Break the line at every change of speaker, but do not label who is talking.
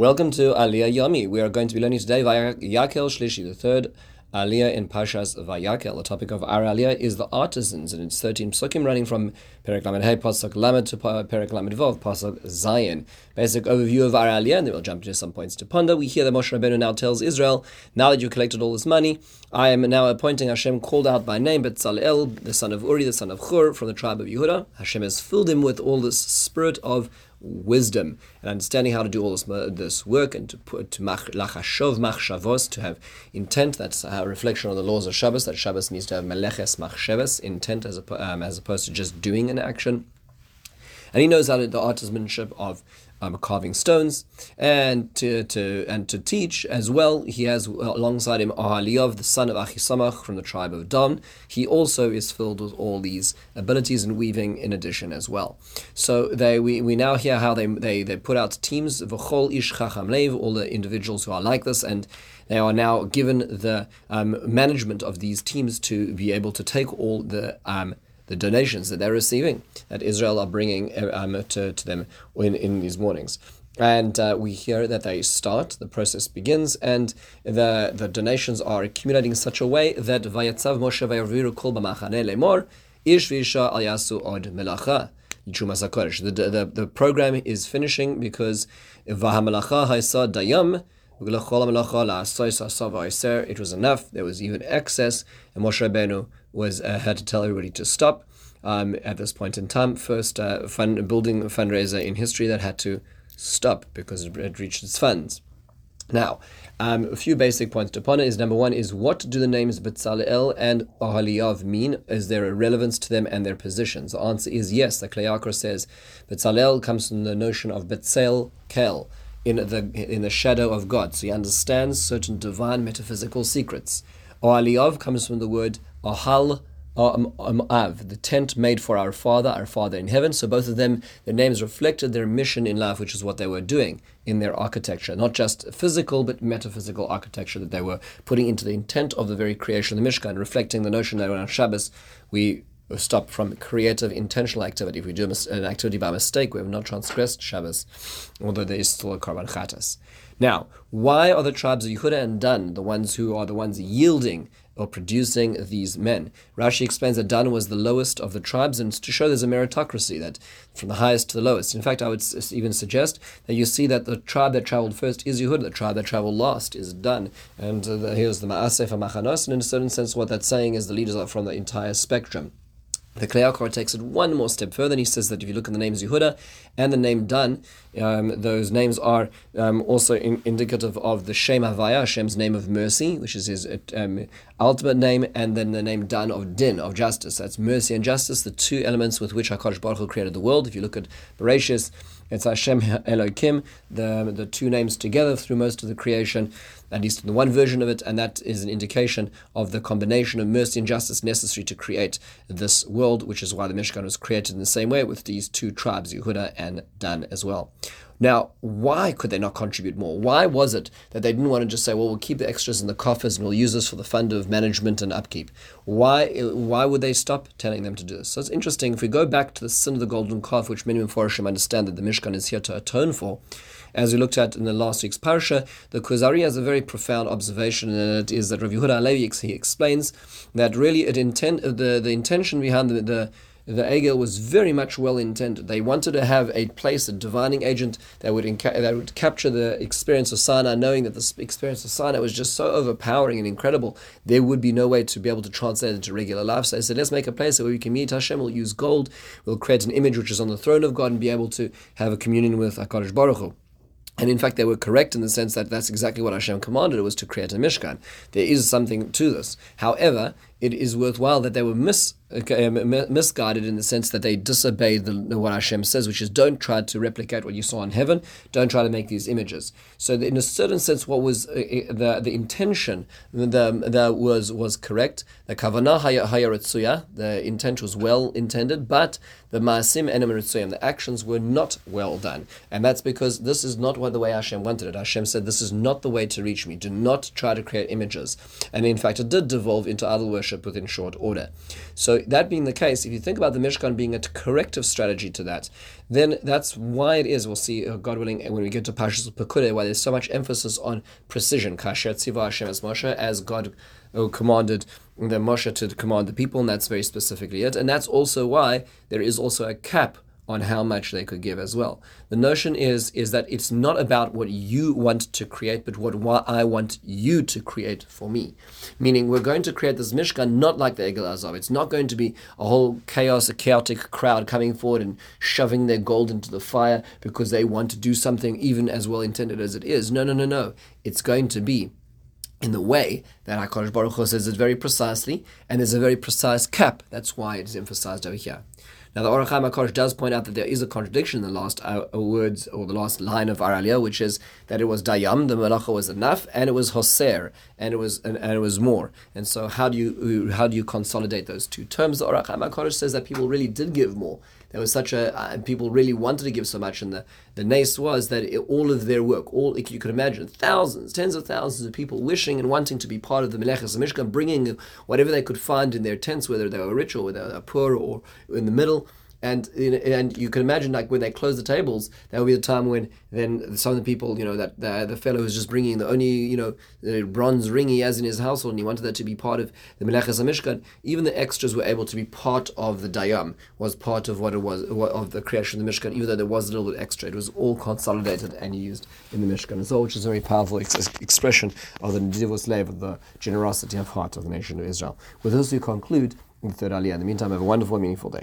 Welcome to Aliyah Yomi. We are going to be learning today Vayakhel Shlishi, the third Aliyah in Pashas Vayakhel. The topic of our Aliyah is the artisans, and it's 13 psukim running from Perek Lamed Hey, Pasuk Lamed to Perek Lamed Vov, Pasuk Zayin. Basic overview of our Aliyah, and then we'll jump to some points to ponder. We hear that Moshe Rabbeinu now tells Israel, now that you collected all this money, I am now appointing Hashem called out by name, Betzalel, the son of Uri, the son of Chur, from the tribe of Yehuda. Hashem has filled him with all this spirit of wisdom and understanding how to do all this this work and to put to lachashov machshavos to have intent. That's a reflection on the laws of Shabbos. That Shabbos needs to have meleches machshavos intent as a, um, as opposed to just doing an action. And he knows how to, the artisanship of um, carving stones, and to, to and to teach as well. He has alongside him Ahaliov, the son of Achisamach from the tribe of Dan. He also is filled with all these abilities in weaving in addition as well. So they we, we now hear how they, they they put out teams v'chol ish chacham all the individuals who are like this, and they are now given the um, management of these teams to be able to take all the um, the donations that they're receiving, that Israel are bringing um, to, to them in, in these mornings. And uh, we hear that they start, the process begins, and the, the donations are accumulating in such a way that Vayatzav Moshe Vayarviru Kol Lemor, Ish V'isha Al Yasu Od Melacha. The, the, the program is finishing because it was enough. There was even excess, and Moshe Rabbeinu was uh, had to tell everybody to stop. Um, at this point in time, first uh, fund, building fundraiser in history that had to stop because it had reached its funds. Now, um, a few basic points to ponder is number one is what do the names Betzalel and Ahaliyav mean? Is there a relevance to them and their positions? The answer is yes. The Kli says Betzalel comes from the notion of Betzel Kel, in the in the shadow of God. So he understands certain divine metaphysical secrets. Ahaliyav comes from the word Ahal um, um, Av, the tent made for our Father, our Father in heaven. So both of them, their names reflected their mission in life, which is what they were doing in their architecture, not just physical but metaphysical architecture that they were putting into the intent of the very creation of the Mishkan, reflecting the notion that on Shabbos we stop from creative intentional activity. If we do an activity by mistake, we have not transgressed Shabbos, although there is still a korban chatas. Now, why are the tribes of Yehuda and Dan the ones who are the ones yielding or producing these men? Rashi explains that Dan was the lowest of the tribes, and to show there's a meritocracy that from the highest to the lowest. In fact, I would even suggest that you see that the tribe that traveled first is Yehuda, the tribe that traveled last is Dan. And uh, here's the Maaseh Machanos, and in a certain sense, what that's saying is the leaders are from the entire spectrum. The Kli Yakar takes it one more step further, and he says that if you look at the names Yehuda and the name Dan, um, those names are um, also in, indicative of the Shem Havaya, Hashem's name of mercy, which is his um, ultimate name, and then the name Dan of Din, of justice. That's mercy and justice, the two elements with which HaKadosh Baruch Hu created the world. If you look at Bereshis, it's Hashem Elohim, the, the two names together through most of the creation, at least in the one version of it, and that is an indication of the combination of mercy and justice necessary to create this world, which is why the Mishkan was created in the same way with these two tribes, Yehuda and Dan as well. Now, why could they not contribute more? Why was it that they didn't want to just say, well, we'll keep the extras in the coffers and we'll use this for the fund of management and upkeep? Why, why would they stop telling them to do this? So it's interesting. If we go back to the sin of the golden calf, which many Mepharshim understand that the Mishkan is here to atone for, as we looked at in the last week's parsha, the Kuzari has a very profound observation, and it is that Rav Yehuda Halevi he explains that really it the the intention behind the, the the Egel was very much well intended. They wanted to have a place, a divining agent that would that would capture the experience of Sinai, knowing that the experience of Sinai was just so overpowering and incredible. There would be no way to be able to translate it into regular life. So they said, let's make a place where we can meet Hashem. We'll use gold. We'll create an image which is on the throne of God and be able to have a communion with Hakadosh Baruch Hu. And in fact, they were correct in the sense that that's exactly what Hashem commanded. It was to create a Mishkan. There is something to this. However, it is worthwhile that they were mis, uh, misguided in the sense that they disobeyed the, what Hashem says, which is don't try to replicate what you saw in heaven, don't try to make these images. So, in a certain sense, what was uh, uh the the intention that was was correct. The kavanah hayaretsuya, the intent was well intended, but the maasim enem the actions were not well done, and that's because this is not what the way Hashem wanted it. Hashem said, "This is not the way to reach me. Do not try to create images," and in fact, it did devolve into idol worship worship within short order. So that being the case, if you think about the Mishkan being a corrective strategy to that, then that's why it is. We'll see, uh, God willing, when we get to Pashas Pekudei, why there's so much emphasis on precision. Kasher Tziva Hashem as Moshe, as God uh, commanded the Moshe to command the people, and that's very specifically it. And that's also why there is also a cap on how much they could give as well. The notion is is that it's not about what you want to create, but what I want you to create for me. Meaning, we're going to create this mishkan not like the Egel HaZahav. It's not going to be a whole chaos, a chaotic crowd coming forward and shoving their gold into the fire because they want to do something even as well intended as it is. No, no, no, no. It's going to be in the way that HaKadosh Baruch Hu says it very precisely, and there's a very precise cap. That's why it is emphasized over here. Now, the Ohr HaChaim HaKadosh does point out that there is a contradiction in the last uh, words or the last line of our Aliyah, which is that it was Dayam, the Malacha was enough, and it was Hoser, and it was and, and, it was more. And so, how do you how do you consolidate those two terms? The Ohr HaChaim HaKadosh says that people really did give more there was such a uh, people really wanted to give so much, and the the nace was that it, all of their work, all you could imagine, thousands, tens of thousands of people wishing and wanting to be part of the Melechas Mishkan, bringing whatever they could find in their tents, whether they were rich or whether they were poor or in the middle and and you can imagine like when they close the tables, that will be the time when then some of the people, you know, that the, the fellow who's just bringing the only you know the bronze ring he has in his household, and he wanted that to be part of the Melechas Mishkan. Even the extras were able to be part of the Dayam, was part of what it was of the creation of the Mishkan. Even though there was a little bit extra, it was all consolidated and used in the Mishkan as well, which is a very powerful ex- expression of the Nedivos Lev, of the generosity of heart of the nation of Israel. With this, we conclude the third Aliyah. In the meantime, have a wonderful, meaningful day.